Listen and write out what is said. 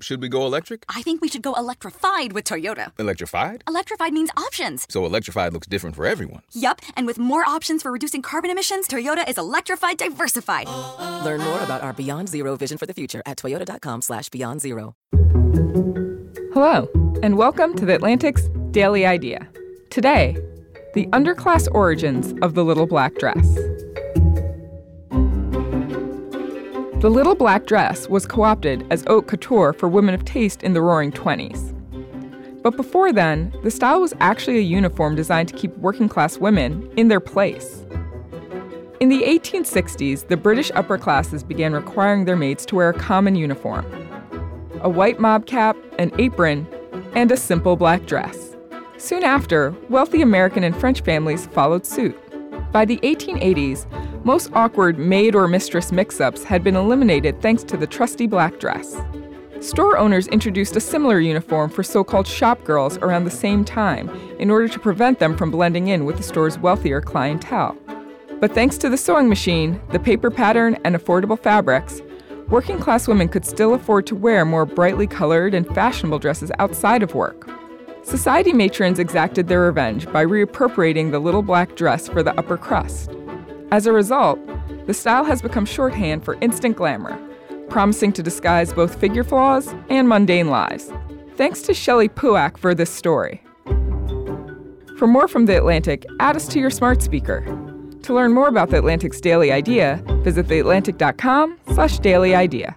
should we go electric? I think we should go electrified with Toyota. Electrified? Electrified means options. So electrified looks different for everyone. Yup, and with more options for reducing carbon emissions, Toyota is electrified diversified. Learn more about our Beyond Zero vision for the future at toyota.com slash beyond zero. Hello, and welcome to the Atlantic's Daily Idea. Today, the underclass origins of the little black dress. The little black dress was co opted as haute couture for women of taste in the roaring 20s. But before then, the style was actually a uniform designed to keep working class women in their place. In the 1860s, the British upper classes began requiring their maids to wear a common uniform a white mob cap, an apron, and a simple black dress. Soon after, wealthy American and French families followed suit. By the 1880s, most awkward maid or mistress mix ups had been eliminated thanks to the trusty black dress. Store owners introduced a similar uniform for so called shop girls around the same time in order to prevent them from blending in with the store's wealthier clientele. But thanks to the sewing machine, the paper pattern, and affordable fabrics, working class women could still afford to wear more brightly colored and fashionable dresses outside of work. Society matrons exacted their revenge by reappropriating the little black dress for the upper crust. As a result, the style has become shorthand for instant glamour, promising to disguise both figure flaws and mundane lives. Thanks to Shelley Puhak for this story. For more from The Atlantic, add us to your smart speaker. To learn more about The Atlantic's Daily Idea, visit theatlantic.com slash daily idea.